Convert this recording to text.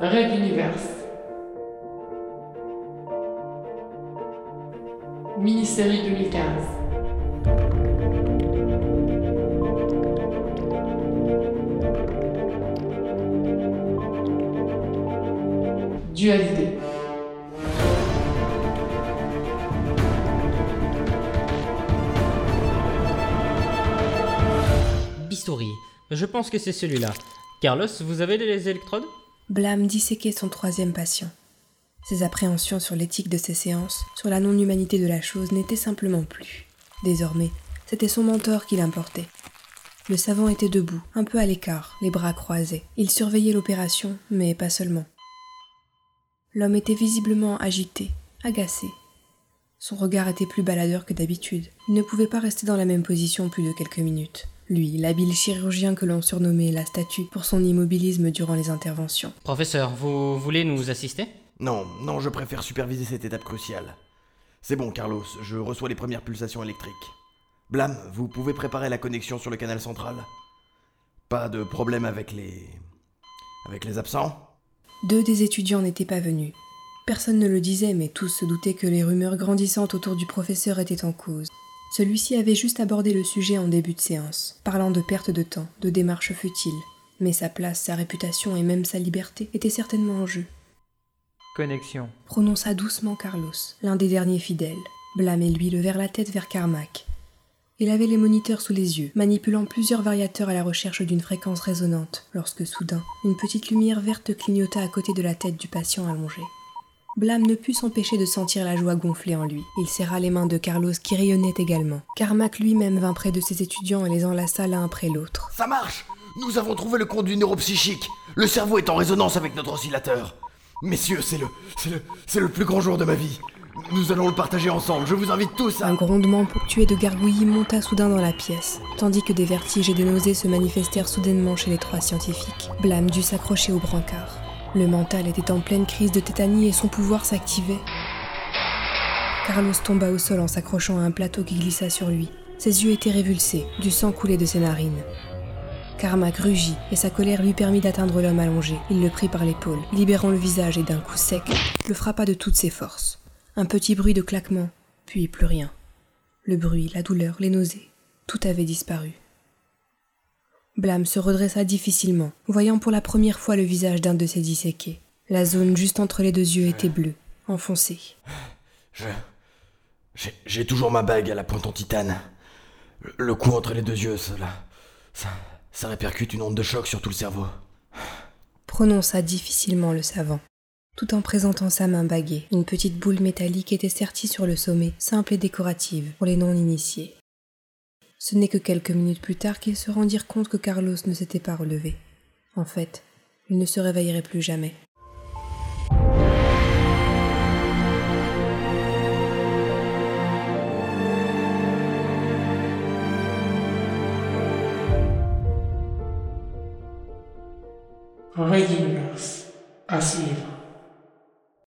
Red Universe. Mini-série 2015. Dualité. Bistouri. Je pense que c'est celui-là. Carlos, vous avez les électrodes? Blâme disséquait son troisième patient. Ses appréhensions sur l'éthique de ces séances, sur la non-humanité de la chose, n'étaient simplement plus. Désormais, c'était son mentor qui l'importait. Le savant était debout, un peu à l'écart, les bras croisés. Il surveillait l'opération, mais pas seulement. L'homme était visiblement agité, agacé. Son regard était plus baladeur que d'habitude. Il ne pouvait pas rester dans la même position plus de quelques minutes. Lui, l'habile chirurgien que l'on surnommait la statue pour son immobilisme durant les interventions. Professeur, vous voulez nous assister? Non, non, je préfère superviser cette étape cruciale. C'est bon, Carlos, je reçois les premières pulsations électriques. Blam, vous pouvez préparer la connexion sur le canal central Pas de problème avec les. avec les absents? Deux des étudiants n'étaient pas venus. Personne ne le disait, mais tous se doutaient que les rumeurs grandissantes autour du professeur étaient en cause. Celui-ci avait juste abordé le sujet en début de séance, parlant de perte de temps, de démarches futiles. Mais sa place, sa réputation et même sa liberté étaient certainement en jeu. Connexion. Prononça doucement Carlos, l'un des derniers fidèles. Blâme et lui levèrent la tête vers Carmack. Il avait les moniteurs sous les yeux, manipulant plusieurs variateurs à la recherche d'une fréquence résonante, lorsque soudain, une petite lumière verte clignota à côté de la tête du patient allongé. Blâme ne put s'empêcher de sentir la joie gonfler en lui. Il serra les mains de Carlos qui rayonnaient également. Carmack lui-même vint près de ses étudiants et les enlaça l'un après l'autre. Ça marche Nous avons trouvé le conduit neuropsychique Le cerveau est en résonance avec notre oscillateur Messieurs, c'est le. c'est le. c'est le plus grand jour de ma vie Nous allons le partager ensemble, je vous invite tous à. Un grondement ponctué de gargouillis monta soudain dans la pièce, tandis que des vertiges et des nausées se manifestèrent soudainement chez les trois scientifiques. Blâme dut s'accrocher au brancard. Le mental était en pleine crise de tétanie et son pouvoir s'activait. Carlos tomba au sol en s'accrochant à un plateau qui glissa sur lui. Ses yeux étaient révulsés, du sang coulait de ses narines. Carmack rugit et sa colère lui permit d'atteindre l'homme allongé. Il le prit par l'épaule, libérant le visage et d'un coup sec, le frappa de toutes ses forces. Un petit bruit de claquement, puis plus rien. Le bruit, la douleur, les nausées, tout avait disparu. Blâme se redressa difficilement, voyant pour la première fois le visage d'un de ses disséqués. La zone juste entre les deux yeux était bleue, enfoncée. Je. J'ai, toujours ma bague à la pointe en titane. Le, le coup entre les deux yeux, cela. Ça, ça répercute une onde de choc sur tout le cerveau. Prononça difficilement le savant, tout en présentant sa main baguée. Une petite boule métallique était sertie sur le sommet, simple et décorative, pour les non-initiés. Ce n'est que quelques minutes plus tard qu'ils se rendirent compte que Carlos ne s'était pas relevé. En fait, il ne se réveillerait plus jamais. À.